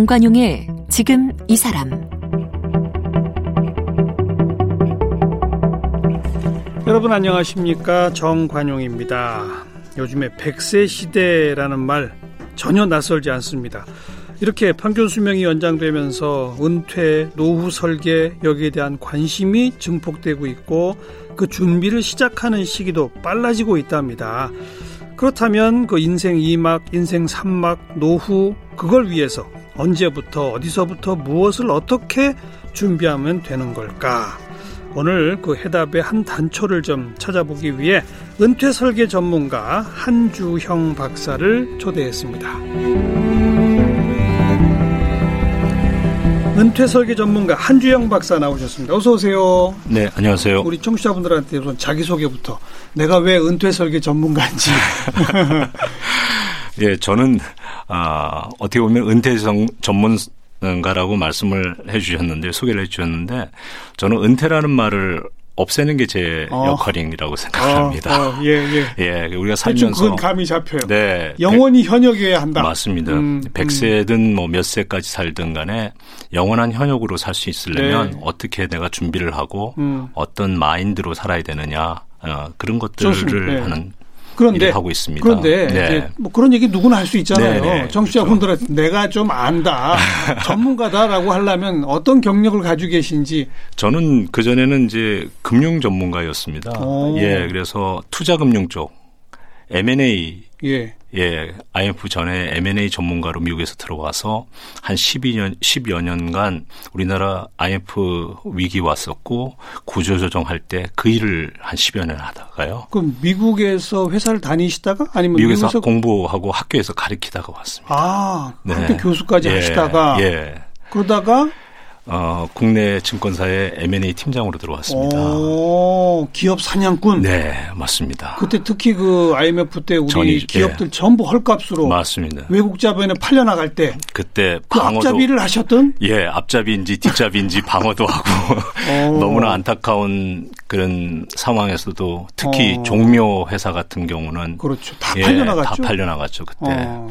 정관용의 지금 이 사람 여러분 안녕하십니까 정관용입니다. 요즘에 100세 시대라는 말 전혀 낯설지 않습니다. 이렇게 평균 수명이 연장되면서 은퇴, 노후 설계 여기에 대한 관심이 증폭되고 있고 그 준비를 시작하는 시기도 빨라지고 있답니다. 그렇다면 그 인생 2막, 인생 3막, 노후 그걸 위해서 언제부터 어디서부터 무엇을 어떻게 준비하면 되는 걸까? 오늘 그 해답의 한 단초를 좀 찾아보기 위해 은퇴 설계 전문가 한주형 박사를 초대했습니다. 은퇴 설계 전문가 한주영 박사 나오셨습니다. 어서 오세요. 네, 안녕하세요. 우리 청취자분들한테 우선 자기 소개부터 내가 왜 은퇴 설계 전문가인지. 예, 저는 아, 어떻게 보면 은퇴 전문 가라고 말씀을 해주셨는데 소개를 해주셨는데 저는 은퇴라는 말을 없애는 게제 어. 역할이라고 생각합니다. 어, 어, 예, 예. 예, 우리가 살면서 그건 감이 잡혀요. 네, 영원히 현역이어야 한다. 맞습니다. 음, 100세든 음. 뭐몇 세까지 살든 간에 영원한 현역으로 살 수 있으려면 네. 어떻게 내가 준비를 하고 음. 어떤 마인드로 살아야 되느냐 어, 그런 것들을 네. 하는 그런데 하고 있습니다. 그런데 네. 뭐 그런 얘기 누구나 할 수 있잖아요. 네, 네. 정치자분들한테 그렇죠. 내가 좀 안다, 전문가다라고 하려면 어떤 경력을 가지고 계신지. 저는 그 전에는 이제 금융 전문가였습니다. 오. 예, 그래서 투자 금융 쪽 M&A 예. 예, IMF 전에 M&A 전문가로 미국에서 들어와서 한 12년, 10여 년간 우리나라 IMF 위기 왔었고 구조조정할 때 그 일을 한 10여 년 하다가요. 그럼 미국에서 회사를 다니시다가 아니면 미국에서, 미국에서 공부하고 학교에서 가르치다가 왔습니다. 아, 네. 학교 교수까지 예, 하시다가 예. 그러다가 어, 국내 증권사의 M&A 팀장으로 들어왔습니다. 오, 기업 사냥꾼. 네, 맞습니다. 그때 특히 그 IMF 때 우리 전이, 기업들 네. 전부 헐값으로 맞습니다. 외국 자본에 팔려 나갈 때 그때 그 방어도 앞잡이를 하셨던? 예, 앞잡이인지 뒷잡이인지 방어도 하고 너무나 안타까운 그런 상황에서도 특히 어. 종묘 회사 같은 경우는 그렇죠. 다 예, 팔려 나갔죠. 다 팔려 나갔죠, 그때. 어.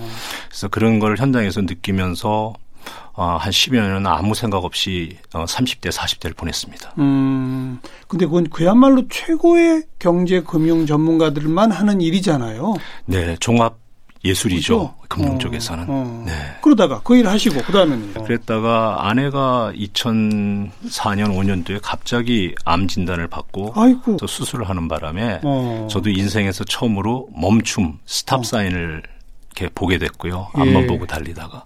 그래서 그런 걸 현장에서 느끼면서 어, 한 10여 년은 아무 생각 없이 어, 30대, 40대를 보냈습니다. 음, 근데 그건 그야말로 최고의 경제 금융 전문가들만 하는 일이잖아요. 네, 종합 예술이죠. 그렇죠? 금융 어, 쪽에서는. 어. 네. 그러다가 그 일을 하시고 그다음에는 그랬다가 아내가 2004년 5년도에 갑자기 암 진단을 받고 아이고. 또 수술을 하는 바람에 어. 저도 인생에서 처음으로 멈춤 스탑 어. 사인을 이렇게 보게 됐고요. 앞만 예. 보고 달리다가.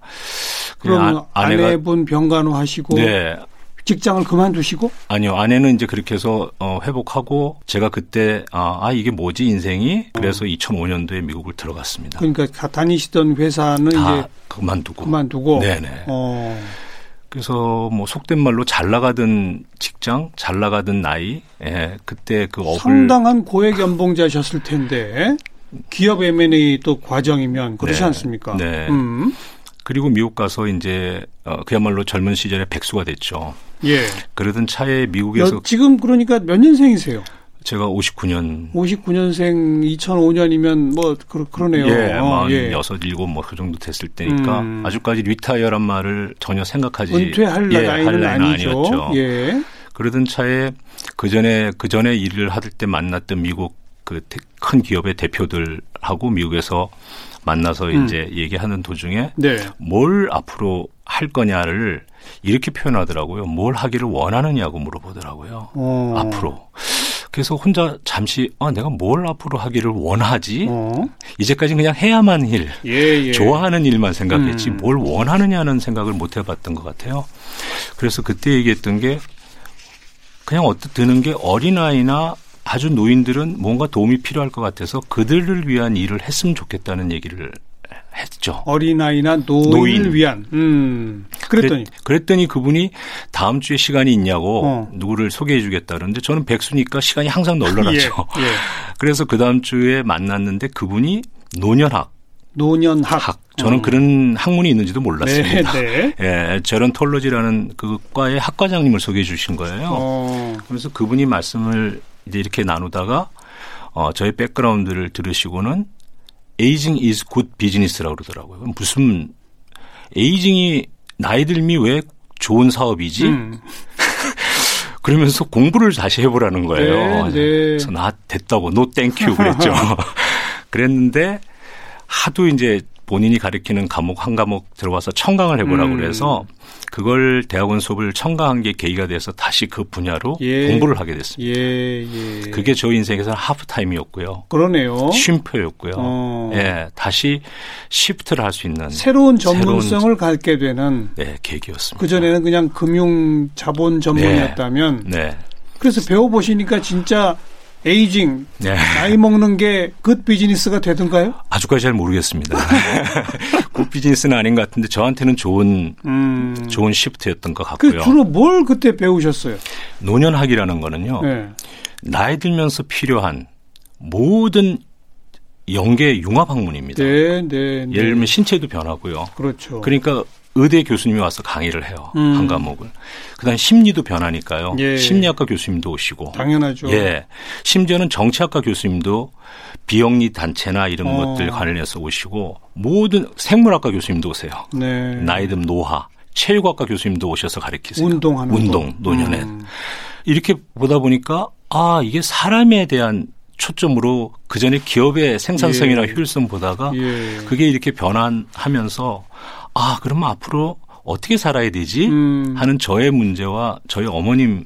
그럼 아, 내분 병간호 하시고 네. 직장을 그만두시고? 아니요. 아내는 이제 그렇게 해서 어, 회복하고 제가 그때 아, 아 이게 뭐지 인생이? 그래서 어. 2005년도에 미국을 들어갔습니다. 그러니까 다니시던 회사는 이제 그만두고 그만두고 네네. 어. 그래서 뭐 속된 말로 잘 나가던 직장, 잘 나가던 나이, 예, 그때 그 업을 상당한 고액 연봉자셨을 텐데 기업 M&A 또 과정이면 그렇지 네. 않습니까? 네. 음. 그리고 미국 가서 이제 어, 그야말로 젊은 시절에 백수가 됐죠. 예. 그러던 차에 미국에서 지금 그러니까 몇 년생이세요? 제가 59년. 59년생 2005년이면 뭐 그러, 그러네요. 예, 어, 예. 6, 7, 뭐그 정도 됐을 때니까 음. 아직까지 리타이어란 말을 전혀 생각하지 은퇴할 예, 나이는, 아니죠. 아니었죠. 예. 그러던 차에 그 전에 그 전에 일을 할때 만났던 미국 그 큰 기업의 대표들하고 미국에서 만나서 음. 이제 얘기하는 도중에 네. 뭘 앞으로 할 거냐를 이렇게 표현하더라고요. 뭘 하기를 원하느냐고 물어보더라고요. 어. 앞으로. 그래서 혼자 잠시 아 내가 뭘 앞으로 하기를 원하지? 어. 이제까지 그냥 해야만 일, 예, 예. 좋아하는 일만 생각했지 음. 뭘 원하느냐는 생각을 못 해봤던 것 같아요. 그래서 그때 얘기했던 게 그냥 어떻 드는 게 어린아이나 아주 노인들은 뭔가 도움이 필요할 것 같아서 그들을 위한 일을 했으면 좋겠다는 얘기를 했죠. 어린아이나 노인을 노인. 위한. 음. 그랬더니. 그랬, 더니 그분이 다음 주에 시간이 있냐고 어. 누구를 소개해 주겠다 그러는데 저는 백수니까 시간이 항상 널널하죠. 예, 예. 그래서 그 다음 주에 만났는데 그분이 노년학. 노년학. 학. 저는 어. 그런 학문이 있는지도 몰랐습니다. 네, 네. 예, 제런톨로지라는 그 과의 학과장님을 소개해 주신 거예요. 어. 그래서 그분이 말씀을 이제 이렇게 나누다가 어, 저희 백그라운드를 들으시고는 Aging is good business라고 그러더라고요. 무슨 aging이 나이 듦이 왜 좋은 사업이지? 음. 그러면서 공부를 다시 해보라는 거예요. 네, 네. 그래서 나 됐다고 no thank you 그랬죠. 그랬는데 하도 이제 본인이 가르치는 과목 한 과목 들어와서 청강을 해보라고 음. 그래서 그걸 대학원 수업을 청강한 게 계기가 돼서 다시 그 분야로 예. 공부를 하게 됐습니다. 예, 예. 그게 저 인생에서는 하프타임이었고요. 그러네요. 쉼표였고요. 어. 예, 다시 shift를 할 수 있는 새로운 전문성을 새로운, 갖게 되는 네, 계기였습니다. 그 전에는 그냥 금융 자본 전문이었다면 네. 네. 그래서 배워보시니까 진짜 aging, 네. 나이 먹는 게 good business가 되던가요? 아주까지 잘 모르겠습니다. good business는 아닌 것 같은데 저한테는 좋은 음. 좋은 shift였던 것 같고요. 그 주로 뭘 그때 배우셨어요? 노년학이라는 거는요. 네. 나이 들면서 필요한 모든 영계 융합 학문입니다. 네, 네, 네. 예를 들면 신체도 변하고요. 그렇죠. 그러니까 의대 교수님이 와서 강의를 해요. 음. 한 과목을. 그다음 심리도 변하니까요. 예. 심리학과 교수님도 오시고. 당연하죠. 예. 심지어는 정치학과 교수님도 비영리 단체나 이런 어. 것들 관련해서 오시고 모든 생물학과 교수님도 오세요. 네. 나이든 노화, 체육학과 교수님도 오셔서 가르치세요. 운동하는 운동, 노년에. 음. 이렇게 보다 보니까 아, 이게 사람에 대한 초점으로 그 전에 기업의 생산성이나 예. 효율성 보다가 예. 그게 이렇게 변환하면서 아, 그러면 앞으로 어떻게 살아야 되지? 음. 하는 저의 문제와 저희 어머님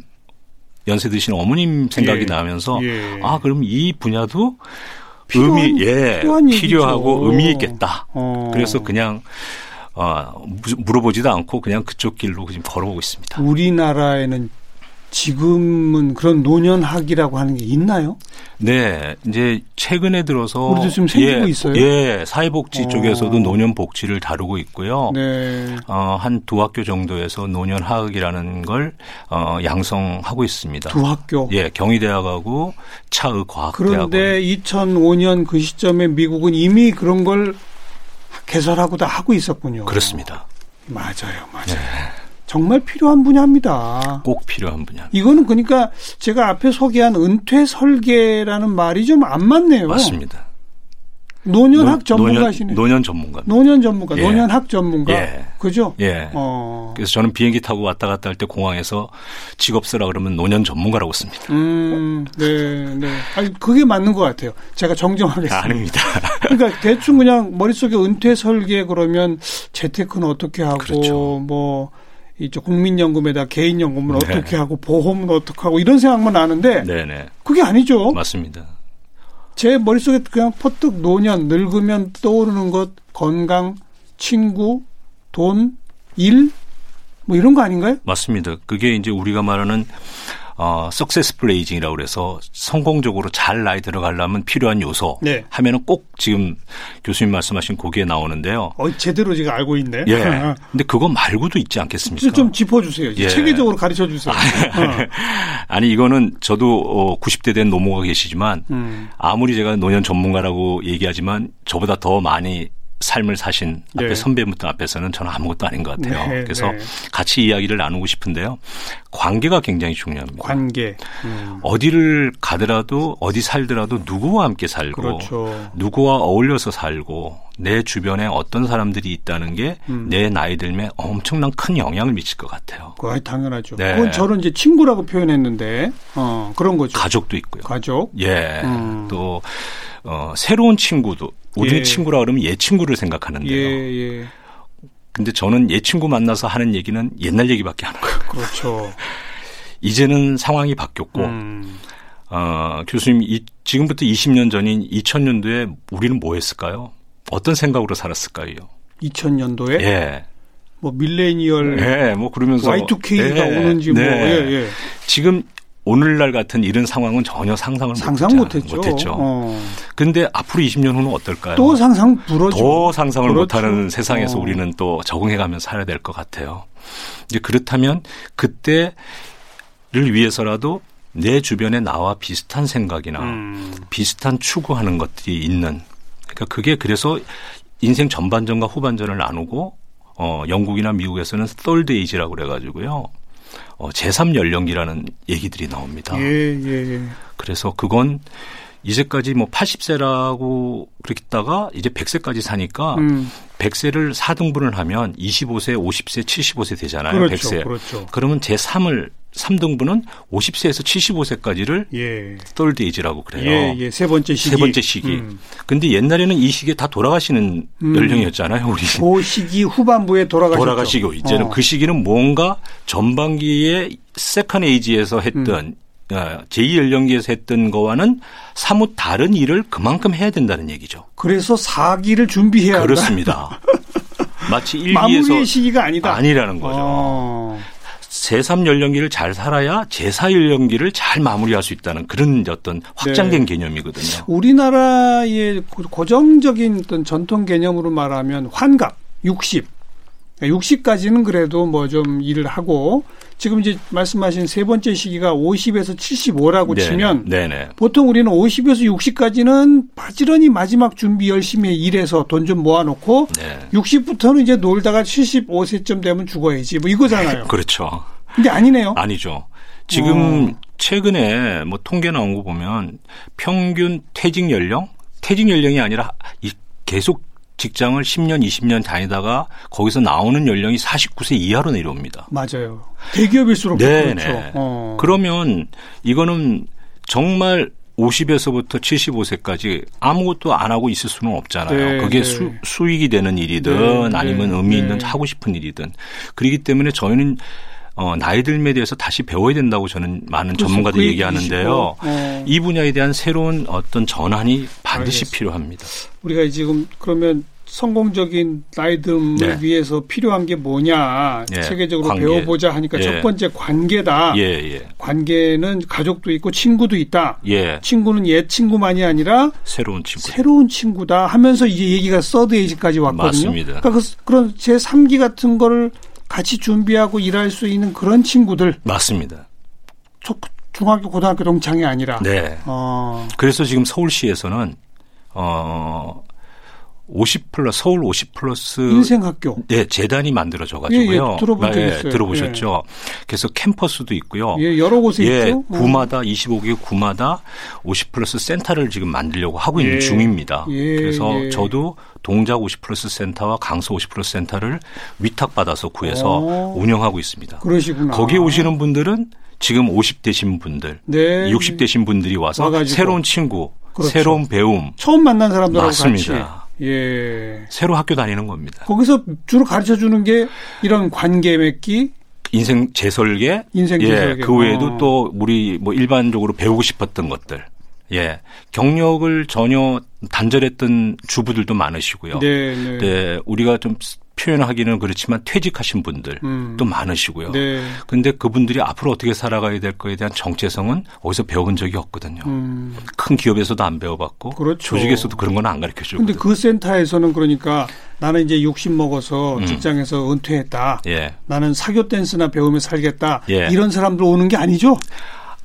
연세 드신 어머님 생각이 예. 나면서 예. 아, 그럼 이 분야도 필요한, 의미 예 필요하고 의미 있겠다. 어. 그래서 그냥 어, 물어보지도 않고 그냥 그쪽 길로 지금 걸어오고 있습니다. 우리나라에는 지금은 그런 노년학이라고 하는 게 있나요? 네, 이제 최근에 들어서 우리도 지금 생기고 예, 있어요. 예, 사회복지 어. 쪽에서도 노년 복지를 다루고 있고요. 네. 어, 한 두 학교 정도에서 노년 학이라는 걸 어, 양성하고 있습니다. 두 학교. 예, 경희대학하고 차의과학대학. 그런데 2005년 그 시점에 미국은 이미 그런 걸 개설하고 다 하고 있었군요. 그렇습니다. 맞아요, 맞아요. 네. 정말 필요한 분야입니다. 꼭 필요한 분야. 이거는 그러니까 제가 앞에 소개한 은퇴 설계라는 말이 좀 안 맞네요. 맞습니다. 노년학 전문가시네. 노년 전문가. 노년 전문가, 예. 노년학 전문가. 예. 그죠? 예. 어. 그래서 저는 비행기 타고 왔다 갔다 할 때 공항에서 직업 쓰라 그러면 노년 전문가라고 씁니다. 음, 네, 네. 아니, 그게 맞는 것 같아요. 제가 정정하겠습니다. 아닙니다. 그러니까 대충 그냥 머릿속에 은퇴 설계 그러면 재테크는 어떻게 하고, 그렇죠. 뭐, 이쪽 국민연금에다 개인연금은 네. 어떻게 하고 보험은 어떻게 하고 이런 생각만 나는데 네네. 그게 아니죠. 맞습니다. 제 머릿속에 그냥 퍼뜩 노년 늙으면 떠오르는 것 건강, 친구, 돈, 일 뭐 이런 거 아닌가요? 맞습니다. 그게 이제 우리가 말하는 어, 석세스풀 에이징이라고 그래서 성공적으로 잘 나이 들어가려면 필요한 요소 네. 하면은 꼭 지금 교수님 말씀하신 거기에 나오는데요. 어, 제대로 지금 알고 있네. 예. 근데 그거 말고도 있지 않겠습니까? 좀 짚어주세요. 예. 체계적으로 가르쳐 주세요. 아니, 이거는 저도 어, 90대 된 노모가 계시지만 음. 아무리 제가 노년 전문가라고 얘기하지만 저보다 더 많이 삶을 사신 앞에 네. 선배분들 앞에서는 저는 아무것도 아닌 것 같아요. 네, 그래서 네. 같이 이야기를 나누고 싶은데요. 관계가 굉장히 중요합니다. 관계. 음. 어디를 가더라도 어디 살더라도 누구와 함께 살고 그렇죠. 누구와 어울려서 살고 내 주변에 어떤 사람들이 있다는 게내 음. 나이 들면 엄청난 큰 영향을 미칠 것 같아요. 그거 당연하죠. 네. 그건 저는 이제 친구라고 표현했는데 어, 그런 거죠. 가족도 있고요. 가족. 예. 음. 또 어, 새로운 친구도 우리 예. 친구라 그러면 옛 친구를 생각하는데요. 예, 예. 근데 저는 옛 친구 만나서 하는 얘기는 옛날 얘기밖에 안 해요. 그렇죠. 이제는 상황이 바뀌었고, 음. 어, 교수님, 이, 지금부터 20년 전인 2000년도에 우리는 뭐 했을까요? 어떤 생각으로 살았을까요? 2000년도에? 예. 뭐 밀레니얼, 예, 뭐 그러면서 Y2K가 예, 오는지 뭐, 네. 뭐, 예, 예. 지금 오늘날 같은 이런 상황은 전혀 상상을 상상 못했죠. 못했죠. 어. 근데 앞으로 20년 후는 어떨까요? 또 상상 불어죠. 더 상상을 그렇죠. 못하는 세상에서 어. 우리는 또 적응해가며 살아야 될 것 같아요. 이제 그렇다면 그때를 위해서라도 내 주변에 나와 비슷한 생각이나 음. 비슷한 추구하는 것들이 있는 그러니까 그게 그래서 인생 전반전과 후반전을 나누고 어 영국이나 미국에서는 썰드 에이지라고 그래가지고요. 어, 제3연령기라는 얘기들이 나옵니다. 예, 예, 예. 그래서 그건 이제까지 뭐 80세라고 그랬다가 이제 100세까지 사니까 음. 100세를 4등분을 하면 25세, 50세, 75세 되잖아요. 그렇죠, 100세. 그렇죠. 그러면 제 3을 3등분은 50세에서 75세까지를 예. 똘데이지라고 그래요. 예, 예. 세 번째 시기. 세 번째 시기. 음. 근데 옛날에는 이 시기에 다 돌아가시는 음. 연령이었잖아요, 우리. 그 시기 후반부에 돌아가셨죠. 돌아가시고 이제는 어. 그 시기는 뭔가 전반기에 second age에서 했던 음. 어, 제2연령기에서 했던 거와는 사뭇 다른 일을 그만큼 해야 된다는 얘기죠. 그래서 4기를 준비해야 그렇습니다. 마치 1기에서 시기가 아니다. 아니라는 거죠. 어. 제3연령기를 잘 살아야 제4연령기를 잘 마무리할 수 있다는 그런 어떤 확장된 네. 개념이거든요. 우리나라의 고정적인 어떤 전통 개념으로 말하면 환갑 60. 60까지는 그래도 뭐 좀 일을 하고 지금 이제 말씀하신 세 번째 시기가 50에서 75라고 네 치면 네네. 보통 우리는 50에서 60까지는 바지런히 마지막 준비 열심히 일해서 돈 좀 모아놓고 네. 60부터는 이제 놀다가 75세쯤 되면 죽어야지 뭐 이거잖아요. 그렇죠. 근데 아니네요. 아니죠. 지금 어. 최근에 뭐 통계 나온 거 보면 평균 퇴직 연령, 퇴직 연령이 아니라 계속 직장을 10년, 20년 다니다가 거기서 나오는 연령이 49세 이하로 내려옵니다. 맞아요. 대기업일수록 네네. 그렇죠. 어. 그러면 이거는 정말 50에서부터 75세까지 아무것도 안 하고 있을 수는 없잖아요. 네, 그게 네. 수, 수익이 되는 일이든 네, 아니면 네, 의미 있는 네. 하고 싶은 일이든. 그렇기 때문에 저희는 어, 나이 들에 대해서 다시 배워야 된다고 저는 많은 그렇죠. 전문가들이 그 얘기하는데요. 어. 이 분야에 대한 새로운 어떤 전환이 반드시 알겠습니다. 필요합니다. 우리가 지금 그러면 성공적인 나이듦을 네. 위해서 필요한 게 뭐냐 예. 체계적으로 관계. 배워보자 하니까 예. 첫 번째 관계다. 예, 예. 관계는 가족도 있고 친구도 있다. 예. 친구는 옛 친구만이 아니라 새로운 친구. 새로운 친구다 하면서 이제 얘기가 서드 에이지까지 왔거든요. 맞습니다. 그러니까 그, 그런 제 3기 같은 거를 같이 준비하고 일할 수 있는 그런 친구들. 맞습니다. 중학교, 고등학교 동창이 아니라. 네. 어. 그래서 지금 서울시에서는 어, 50 플러스 서울 50 플러스 인생학교 네 재단이 만들어져 가지고요. 예, 예, 들어본 적 예, 있어요. 들어보셨죠? 예. 그래서 캠퍼스도 있고요. 예, 여러 곳에 예, 있죠. 구마다 25개 구마다 50 플러스 센터를 지금 만들려고 하고 있는 예. 중입니다. 예, 그래서 저도 동작 50 플러스 센터와 강서 50 플러스 센터를 위탁 받아서 구해서 오. 운영하고 있습니다. 그러시구나. 거기 오시는 분들은 지금 50 되신 분들, 네. 60 되신 분들이 와서 와가지고. 새로운 친구, 그렇죠. 새로운 배움, 처음 만난 사람들하고 맞습니다. 같이 예. 새로 학교 다니는 겁니다. 거기서 주로 가르쳐 주는 게 이런 관계 맺기, 인생 재설계, 인생 예, 재설계. 그 외에도 어. 또 우리 뭐 일반적으로 배우고 싶었던 것들. 예. 경력을 전혀 단절했던 주부들도 많으시고요. 네, 네. 네 우리가 좀 표현하기는 그렇지만 퇴직하신 분들 음. 또 많으시고요. 네. 근데 그분들이 앞으로 어떻게 살아가야 될 거에 대한 정체성은 어디서 배운 적이 없거든요. 음. 큰 기업에서도 안 배워봤고 그렇죠. 조직에서도 그런 건 안 가르쳐 주고. 근데 그 센터에서는 그러니까 나는 이제 60 먹어서 음. 직장에서 은퇴했다. 예. 나는 사교 댄스나 배우며 살겠다. 예. 이런 사람들 오는 게 아니죠?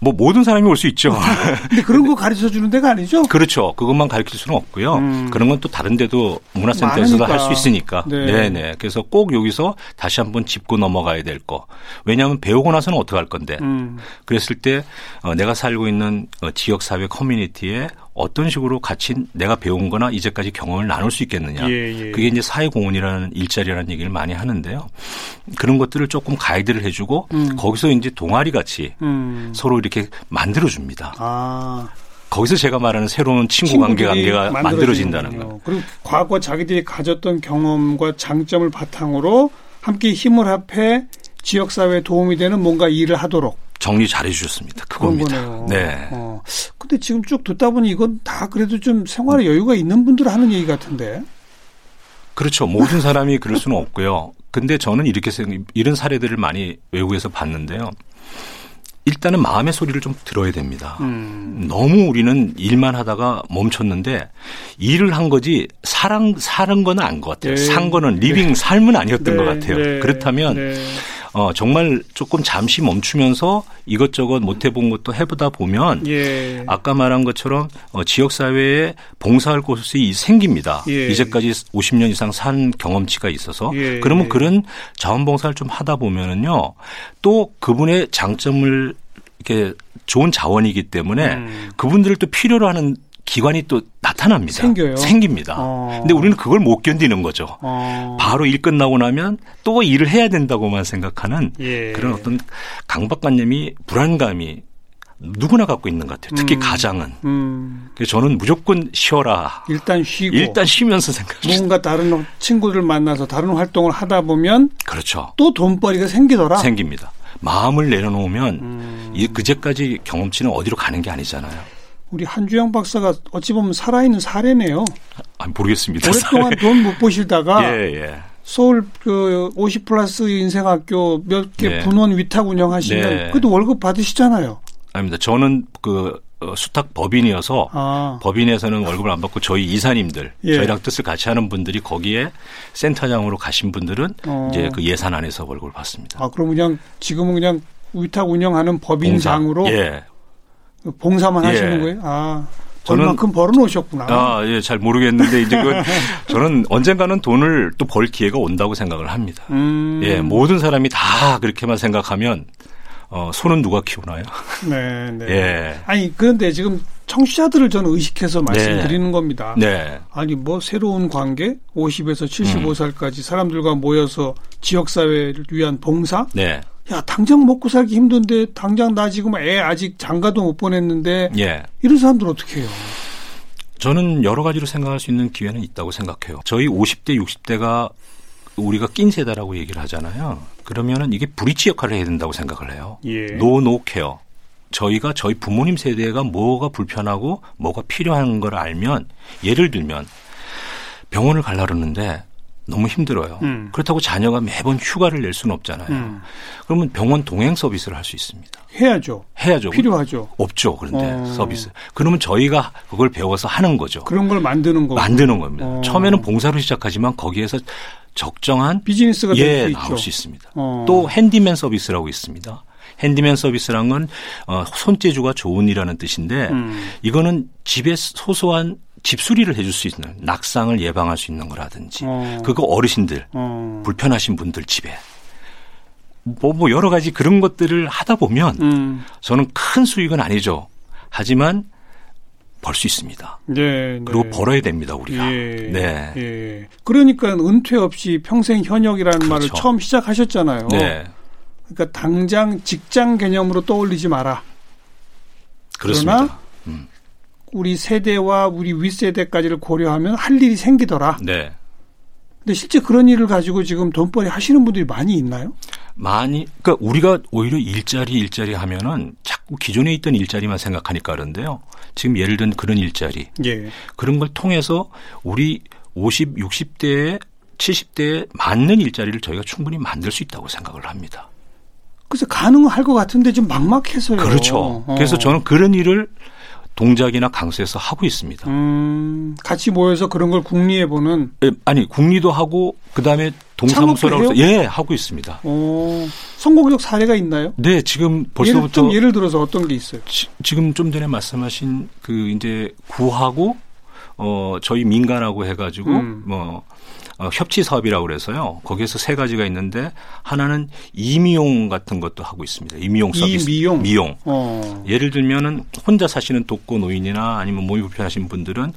뭐 모든 사람이 올 수 있죠. 근데 그런 거 가르쳐 주는 데가 아니죠? 그렇죠. 그것만 가르칠 수는 없고요. 음. 그런 건 또 다른 데도 문화센터에서도 할 수 있으니까. 네. 네 그래서 꼭 여기서 다시 한번 짚고 넘어가야 될 거. 왜냐하면 배우고 나서는 어떻게 할 건데. 음. 그랬을 때 어, 내가 살고 있는 어, 지역 사회 커뮤니티에 어떤 식으로 같이 내가 배운 거나 이제까지 경험을 나눌 수 있겠느냐. 예, 예. 그게 이제 사회공헌이라는 일자리라는 얘기를 많이 하는데요. 그런 것들을 조금 가이드를 해주고 음. 거기서 이제 동아리 같이 음. 서로 이렇게 만들어줍니다. 아. 거기서 제가 말하는 새로운 친구 관계 관계가 만들어진다는 거. 그리고 과거 자기들이 가졌던 경험과 장점을 바탕으로 함께 힘을 합해 지역사회에 도움이 되는 뭔가 일을 하도록 정리 잘 해 주셨습니다. 그겁니다. 네. 어. 근데 지금 쭉 듣다 보니 이건 다 그래도 좀 생활에 여유가 있는 분들 하는 얘기 같은데. 그렇죠. 모든 사람이 그럴 수는 없고요. 근데 저는 이렇게 이런 사례들을 많이 외국에서 봤는데요. 일단은 마음의 소리를 좀 들어야 됩니다. 음. 너무 우리는 일만 하다가 멈췄는데 일을 한 거지 사랑 사는 건 아닌 것 같아요. 네. 산 거는 living 네. 삶은 아니었던 네. 것 같아요. 네. 그렇다면 네. 어, 정말 조금 잠시 멈추면서 이것저것 못 해본 것도 해보다 보면 예. 아까 말한 것처럼 어, 지역사회에 봉사할 곳이 생깁니다. 예. 이제까지 50년 이상 산 경험치가 있어서 예. 그러면 그런 자원봉사를 좀 하다 보면은요 또 그분의 장점을 이렇게 좋은 자원이기 때문에 음. 그분들을 또 필요로 하는 기관이 또 나타납니다. 생겨요. 생깁니다. 어. 근데 우리는 그걸 못 견디는 거죠. 어. 바로 일 끝나고 나면 또 일을 해야 된다고만 생각하는 예. 그런 어떤 강박관념이 불안감이 누구나 갖고 있는 것 같아요. 특히 음. 가장은. 음. 그래서 저는 무조건 쉬어라. 일단 쉬고. 일단 쉬면서 생각. 뭔가 다른 친구들 만나서 다른 활동을 하다 보면. 그렇죠. 또 돈벌이가 생기더라. 생깁니다. 마음을 내려놓으면 음. 이 그제까지 경험치는 어디로 가는 게 아니잖아요. 우리 한주영 박사가 어찌 보면 살아있는 사례네요. 아, 모르겠습니다. 오랫동안 돈못 버시다가 예, 예. 서울 그50 플러스 인생학교 몇개 네. 분원 위탁 운영하시면 네. 그래도 월급 받으시잖아요. 아닙니다. 저는 그 어, 수탁 법인이어서 아. 법인에서는 월급을 안 받고 저희 이사님들 예. 저희랑 뜻을 같이 하는 분들이 거기에 센터장으로 가신 분들은 어. 이제 그 예산 안에서 월급을 받습니다. 아 그럼 그냥 지금은 그냥 위탁 운영하는 법인장으로 봉사. 예. 봉사만 예. 하시는 거예요? 아. 저는 만큼 벌어놓으셨구나. 아, 예, 잘 모르겠는데 이제 그 저는 언젠가는 돈을 또 벌 기회가 온다고 생각을 합니다. 음. 예, 모든 사람이 다 그렇게만 생각하면 어, 손은 누가 키우나요? 네, 네. 예. 아니 그런데 지금 청취자들을 저는 의식해서 네. 말씀드리는 네. 겁니다. 네. 아니 뭐 새로운 관계 50에서 75살까지 음. 사람들과 모여서 지역 사회를 위한 봉사? 네. 야 당장 먹고 살기 힘든데 당장 나 지금 애 아직 장가도 못 보냈는데 예. 이런 사람들 어떻게 해요? 저는 여러 가지로 생각할 수 있는 기회는 있다고 생각해요. 저희 50대, 60대가 우리가 낀 세대라고 얘기를 하잖아요. 그러면은 이게 브릿지 역할을 해야 된다고 생각을 해요. 예. 노노 케어. 저희가 저희 부모님 세대가 뭐가 불편하고 뭐가 필요한 걸 알면 예를 들면 병원을 갈라 그러는데 너무 힘들어요. 음. 그렇다고 자녀가 매번 휴가를 낼 수는 없잖아요. 음. 그러면 병원 동행 서비스를 할 수 있습니다. 해야죠. 해야죠. 필요하죠. 없죠. 그런데 어. 서비스. 그러면 저희가 그걸 배워서 하는 거죠. 그런 걸 만드는 거 만드는 겁니다. 어. 처음에는 봉사로 시작하지만 거기에서 적정한 비즈니스가 예, 나올 수 있습니다. 어. 또 핸디맨 서비스라고 있습니다. 핸디맨 서비스란 건 어, 손재주가 좋은이라는 뜻인데 음. 이거는 집에 소소한 집수리를 해줄 수 있는 낙상을 예방할 수 있는 거라든지 어. 그거 어르신들 어. 불편하신 분들 집에 뭐, 뭐 여러 가지 그런 것들을 하다 보면 음. 저는 큰 수익은 아니죠. 하지만 벌 수 있습니다. 네, 네. 그리고 벌어야 됩니다, 우리가. 예, 네. 예. 그러니까 은퇴 없이 평생 현역이라는 그렇죠. 말을 처음 시작하셨잖아요. 네. 그러니까 당장 직장 개념으로 떠올리지 마라. 그렇습니다. 그러나 음. 우리 세대와 우리 윗세대까지를 고려하면 할 일이 생기더라. 네. 근데 실제 그런 일을 가지고 지금 돈벌이 하시는 분들이 많이 있나요? 많이 그러니까 우리가 오히려 일자리 일자리 하면은 자꾸 기존에 있던 일자리만 생각하니까 그런데요. 지금 예를 든 그런 일자리 예. 그런 걸 통해서 우리 50, 60대에 70대에 맞는 일자리를 저희가 충분히 만들 수 있다고 생각을 합니다. 그래서 가능할 것 같은데 좀 막막해서요. 그렇죠. 어. 그래서 저는 그런 일을 동작이나 강수에서 하고 있습니다. 음, 같이 모여서 그런 걸 국리해 보는 예, 아니 국리도 하고 그다음에 동사무소라고 예 하고 있습니다. 오, 성공적 사례가 있나요? 네, 지금 벌써부터 예를, 좀 예를 들어서 어떤 게 있어요? 지, 지금 좀 전에 말씀하신 그 이제 구하고 어 저희 민간하고 해가지고 음. 뭐 어, 협치 사업이라고 그래서요. 거기에서 세 가지가 있는데 하나는 이미용 같은 것도 하고 있습니다. 이미용 서비스. 이미용. 미용. 어. 예를 들면은 혼자 사시는 독거 노인이나 아니면 몸이 불편하신 분들은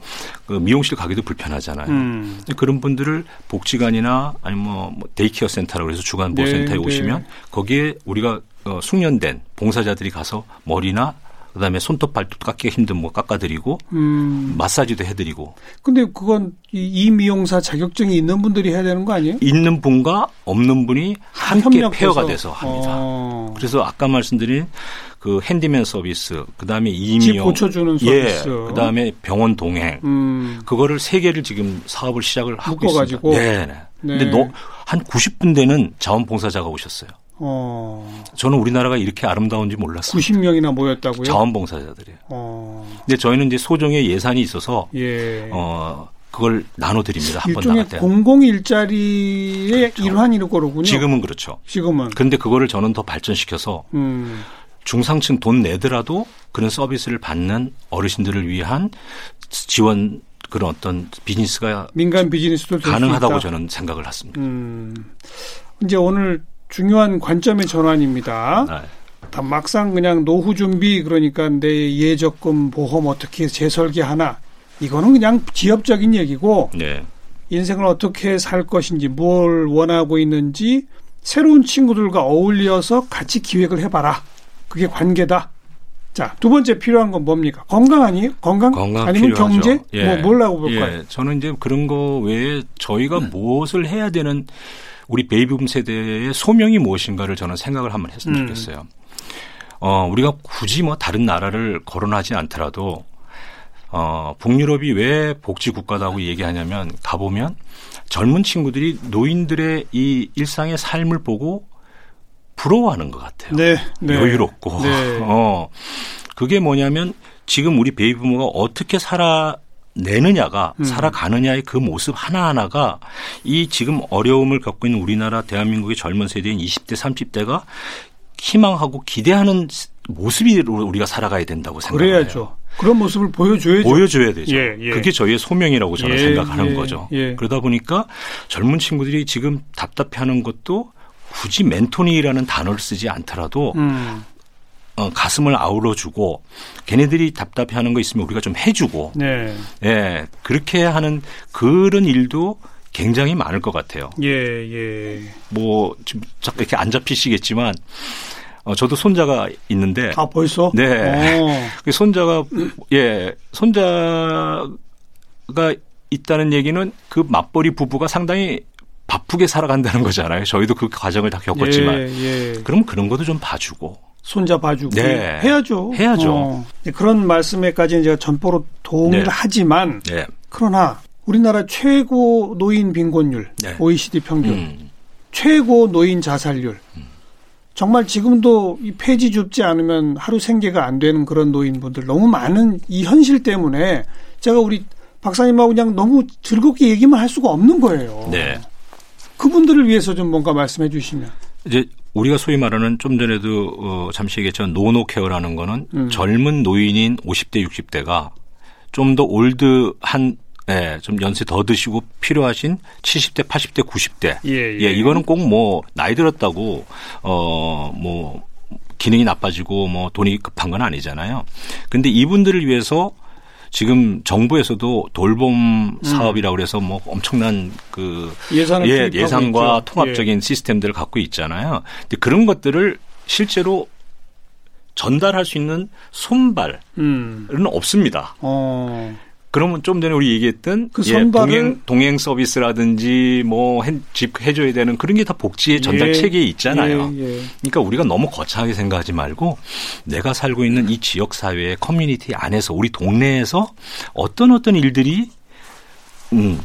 그 미용실 가기도 불편하잖아요. 음. 그런 분들을 복지관이나 아니면 뭐, 뭐 daycare 센터라고 해서 주간 보호센터에 네, 오시면 네. 거기에 우리가 어, 숙련된 봉사자들이 가서 머리나 그다음에 손톱 발톱 깎기가 힘든 뭐 깎아드리고 음. 마사지도 해드리고. 근데 그건 이 미용사 자격증이 있는 분들이 해야 되는 거 아니에요? 있는 분과 없는 분이 함께 협력해서. 페어가 돼서 합니다. 어. 그래서 아까 말씀드린 그 핸디맨 서비스, 그다음에 이미용, 고쳐주는 서비스, 예, 그다음에 병원 동행, 음. 그거를 세 개를 지금 사업을 시작을 하고 있습니다. 네, 네. 네. 근데 너, 한 90분대는 자원봉사자가 오셨어요. 어. 저는 우리나라가 이렇게 아름다운지 몰랐어요. 90명이나 모였다고요? 자원봉사자들이에요. 어. 근데 저희는 이제 소정의 예산이 있어서 예. 어 그걸 나눠드립니다. 한 번 나갈 때. 공공 일자리의 그렇죠. 일환일 거로군요. 지금은 그렇죠. 지금은. 그런데 그거를 저는 더 발전시켜서 음. 중상층 돈 내더라도 그런 서비스를 받는 어르신들을 위한 지원 그런 어떤 비즈니스가 민간 비즈니스도 가능하다고 저는 생각을 했습니다. 음. 이제 오늘 중요한 관점의 전환입니다. 네. 다 막상 그냥 노후 준비 그러니까 내 예적금 보험 어떻게 재설계하나 이거는 그냥 지엽적인 얘기고 네. 인생을 어떻게 살 것인지 뭘 원하고 있는지 새로운 친구들과 어울려서 같이 기획을 해봐라. 그게 관계다. 자, 두 번째 필요한 건 뭡니까? 건강 아니에요? 건강? 건강 아니면 필요하죠. 경제? 예. 뭐 뭘라고 볼까요? 예. 저는 이제 그런 거 외에 저희가 음. 무엇을 해야 되는 우리 베이비붐 세대의 소명이 무엇인가를 저는 생각을 한번 했으면 음. 좋겠어요. 어, 우리가 굳이 뭐 다른 나라를 거론하지 않더라도 어, 북유럽이 왜 복지 국가다고 얘기하냐면 가보면 젊은 친구들이 노인들의 이 일상의 삶을 보고 부러워하는 것 같아요. 네, 네. 여유롭고. 네. 어, 그게 뭐냐면 지금 우리 베이비부모가 어떻게 살아 내느냐가 음. 살아가느냐의 그 모습 하나하나가 이 지금 어려움을 겪고 있는 우리나라 대한민국의 젊은 세대인 20대 30대가 희망하고 기대하는 모습이 우리가 살아가야 된다고 생각해요. 그래야죠. 그런 모습을 보여줘야죠. 보여줘야 되죠. 예, 예. 그게 저희의 소명이라고 저는 예, 생각하는 예, 거죠. 예. 그러다 보니까 젊은 친구들이 지금 답답해하는 것도 굳이 멘토니라는 단어를 쓰지 않더라도 음. 어, 가슴을 아우러주고 걔네들이 답답해하는 거 있으면 우리가 좀 해주고 네. 예 그렇게 하는 그런 일도 굉장히 많을 것 같아요. 예 예. 뭐 지금 자꾸 이렇게 안 잡히시겠지만 어, 저도 손자가 있는데. 아, 벌써? 네. 그 손자가, 예, 손자가 있다는 얘기는 그 맞벌이 부부가 상당히 바쁘게 살아간다는 거잖아요. 저희도 그 과정을 다 겪었지만. 예, 예. 그럼 그런 것도 좀 봐주고. 손자 봐주고. 네. 해야죠. 해야죠. 어. 그런 말씀에까지는 제가 전포로 동의를 네. 하지만. 네. 그러나 우리나라 최고 노인 빈곤율, 네. OECD 평균, 음. 최고 노인 자살률, 음. 정말 지금도 이 폐지 줍지 않으면 하루 생계가 안 되는 그런 노인분들 너무 많은 이 현실 때문에 제가 우리 박사님하고 그냥 너무 즐겁게 얘기만 할 수가 없는 거예요. 네. 그분들을 위해서 좀 뭔가 말씀해 주시면. 이제 우리가 소위 말하는 좀 전에도 어 잠시 얘기했지만 노노케어라는 거는 음. 젊은 노인인 50대 60대가 좀 더 올드한 예, 좀 연세 더 드시고 필요하신 70대, 80대, 90대. 예, 예. 예 이거는 꼭 뭐 나이 들었다고 어뭐 기능이 나빠지고 뭐 돈이 급한 건 아니잖아요. 근데 이분들을 위해서 지금 정부에서도 돌봄 음. 사업이라고 그래서 뭐 엄청난 그 예산을 예, 예산과 있죠. 통합적인 예. 시스템들을 갖고 있잖아요. 근데 그런 것들을 실제로 전달할 수 있는 손발은 음. 없습니다. 어. 그러면 좀 전에 우리 얘기했던 그 예, 동행 동행 서비스라든지 뭐집 해줘야 되는 그런 게 다 복지의 전달 예. 체계에 있잖아요. 예, 예. 그러니까 우리가 너무 거창하게 생각하지 말고 내가 살고 있는 이 지역 사회의 커뮤니티 안에서 우리 동네에서 어떤 어떤 일들이 음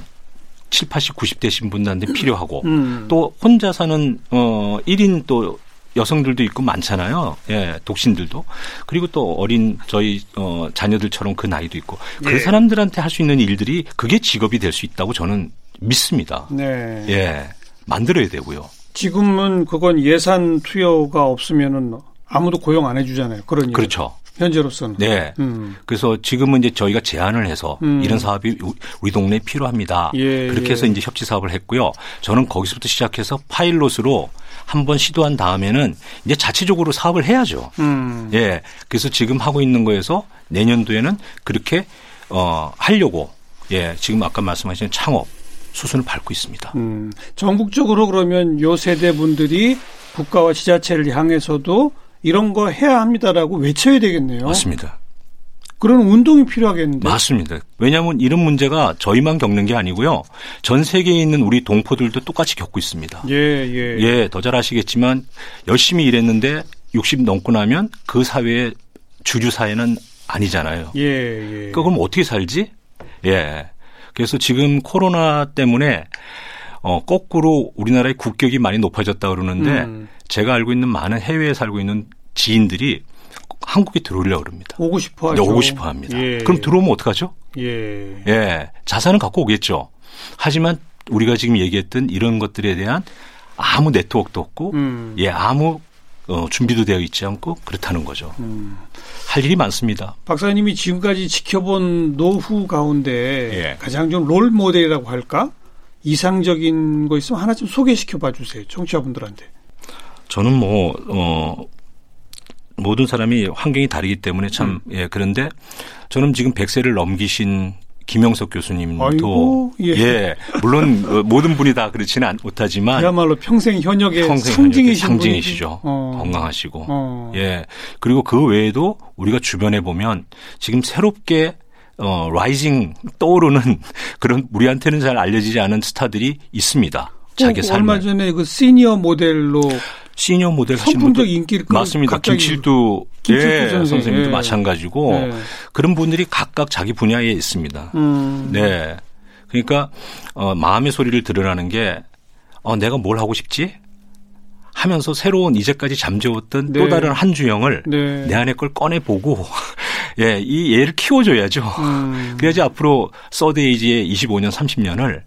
7, 80, 90대 신분들한테 필요하고 음. 또 혼자 사는 어 1인 또 여성들도 있고 많잖아요. 예, 독신들도. 그리고 또 어린 저희 어 자녀들처럼 그 나이도 있고 그 예. 사람들한테 할 수 있는 일들이 그게 직업이 될 수 있다고 저는 믿습니다. 네. 예. 만들어야 되고요. 지금은 그건 예산 투여가 없으면은 아무도 고용 안 해주잖아요. 그런 그렇죠. 현재로서는. 네. 음. 그래서 지금은 이제 저희가 제안을 해서 음. 이런 사업이 우리 동네에 필요합니다. 예, 그렇게 해서 예. 이제 협치 사업을 했고요. 저는 거기서부터 시작해서 파일롯으로 한번 시도한 다음에는 이제 자체적으로 사업을 해야죠. 음. 예. 그래서 지금 하고 있는 거에서 내년도에는 그렇게 어 하려고 예, 지금 아까 말씀하신 창업 수순을 밟고 있습니다. 음. 전국적으로 그러면 요 세대 분들이 국가와 지자체를 향해서도 이런 거 해야 합니다라고 외쳐야 되겠네요. 맞습니다. 그런 운동이 필요하겠는데. 맞습니다. 왜냐하면 이런 문제가 저희만 겪는 게 아니고요. 전 세계에 있는 우리 동포들도 똑같이 겪고 있습니다. 예, 예. 예, 더 잘 아시겠지만 열심히 일했는데 60 넘고 나면 그 사회의 주류 사회는 아니잖아요. 예, 예. 그럼 어떻게 살지? 예. 그래서 지금 코로나 때문에 어, 거꾸로 우리나라의 국격이 많이 높아졌다 그러는데 음. 제가 알고 있는 많은 해외에 살고 있는 지인들이 한국에 들어오려고 그럽니다. 오고 싶어 하죠. 네, 오고 싶어 합니다. 예. 그럼 들어오면 어떡하죠? 예. 예. 자산은 갖고 오겠죠. 하지만 우리가 지금 얘기했던 이런 것들에 대한 아무 네트워크도 없고, 음. 예, 아무 어, 준비도 되어 있지 않고 그렇다는 거죠. 음. 할 일이 많습니다. 박사님이 지금까지 지켜본 노후 가운데 예. 가장 좀 롤 모델이라고 할까? 이상적인 거 있으면 하나 좀 소개시켜 봐 주세요. 청취자분들한테. 저는 뭐, 어, 모든 사람이 환경이 다르기 때문에 참, 음. 예, 그런데 저는 지금 100세를 넘기신 김영석 교수님도 아이고, 예. 예. 물론 어, 모든 분이 다 그렇지는 못하지만 그야말로 평생 현역의 평생 상징이신 상징이시죠. 어. 건강하시고 어. 예 그리고 그 외에도 우리가 주변에 보면 지금 새롭게 어 라이징 떠오르는 그런 우리한테는 잘 알려지지 않은 스타들이 있습니다. 자기 삶 얼마 전에 그 시니어 모델로 시니어 모델 분들 인기를 맞습니다. 김칠두 예, 선생님도 예. 마찬가지고 예. 그런 분들이 각각 자기 분야에 있습니다. 음. 네. 그러니까 어, 마음의 소리를 들으라는 게 어, 내가 뭘 하고 싶지? 하면서 새로운 이제까지 잠재웠던 네. 또 다른 한 주형을 네. 내 안에 걸 꺼내 보고 예, 이 얘를 키워줘야죠. 음. 그래야지 앞으로 서드에이지의 25년, 30년을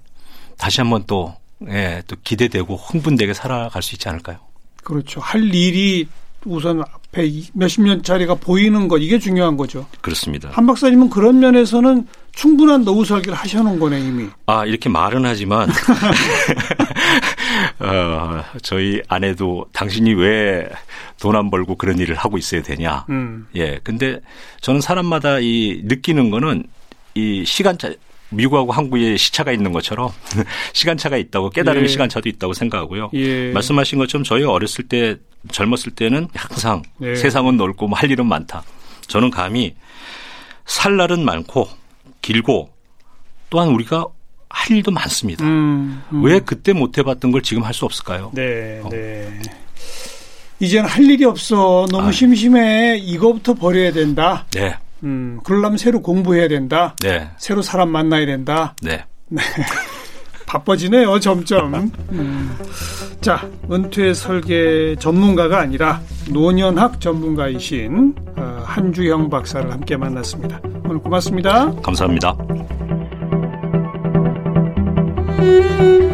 다시 한번 또, 예, 또 기대되고 흥분되게 살아갈 수 있지 않을까요? 그렇죠. 할 일이 우선 앞에 몇십 년짜리가 보이는 것 이게 중요한 거죠. 그렇습니다. 한 박사님은 그런 면에서는 충분한 노후 설계를 하셔놓은 거네 이미. 아 이렇게 말은 하지만 어, 저희 아내도 당신이 왜 돈 안 벌고 그런 일을 하고 있어야 되냐. 음. 예. 근데 저는 사람마다 이 느끼는 거는 이 시간차 미국하고 한국에 시차가 있는 것처럼 시간차가 있다고 깨달음의 예. 시간차도 있다고 생각하고요. 예. 말씀하신 것처럼 저희 어렸을 때 젊었을 때는 항상 예. 세상은 넓고 뭐 할 일은 많다. 저는 감히 살 날은 많고 길고 또한 우리가 할 일도 많습니다. 음, 음. 왜 그때 못 해봤던 걸 지금 할 수 없을까요? 네, 어. 네. 이제는 할 일이 없어. 너무 아. 심심해. 이거부터 버려야 된다. 네. 음, 그러려면 새로 공부해야 된다. 네. 새로 사람 만나야 된다. 네. 네. 바빠지네요, 점점. 음. 자, 은퇴 설계 전문가가 아니라 노년학 전문가이신 어, 한주영 박사를 함께 만났습니다. 오늘 고맙습니다. 감사합니다. Música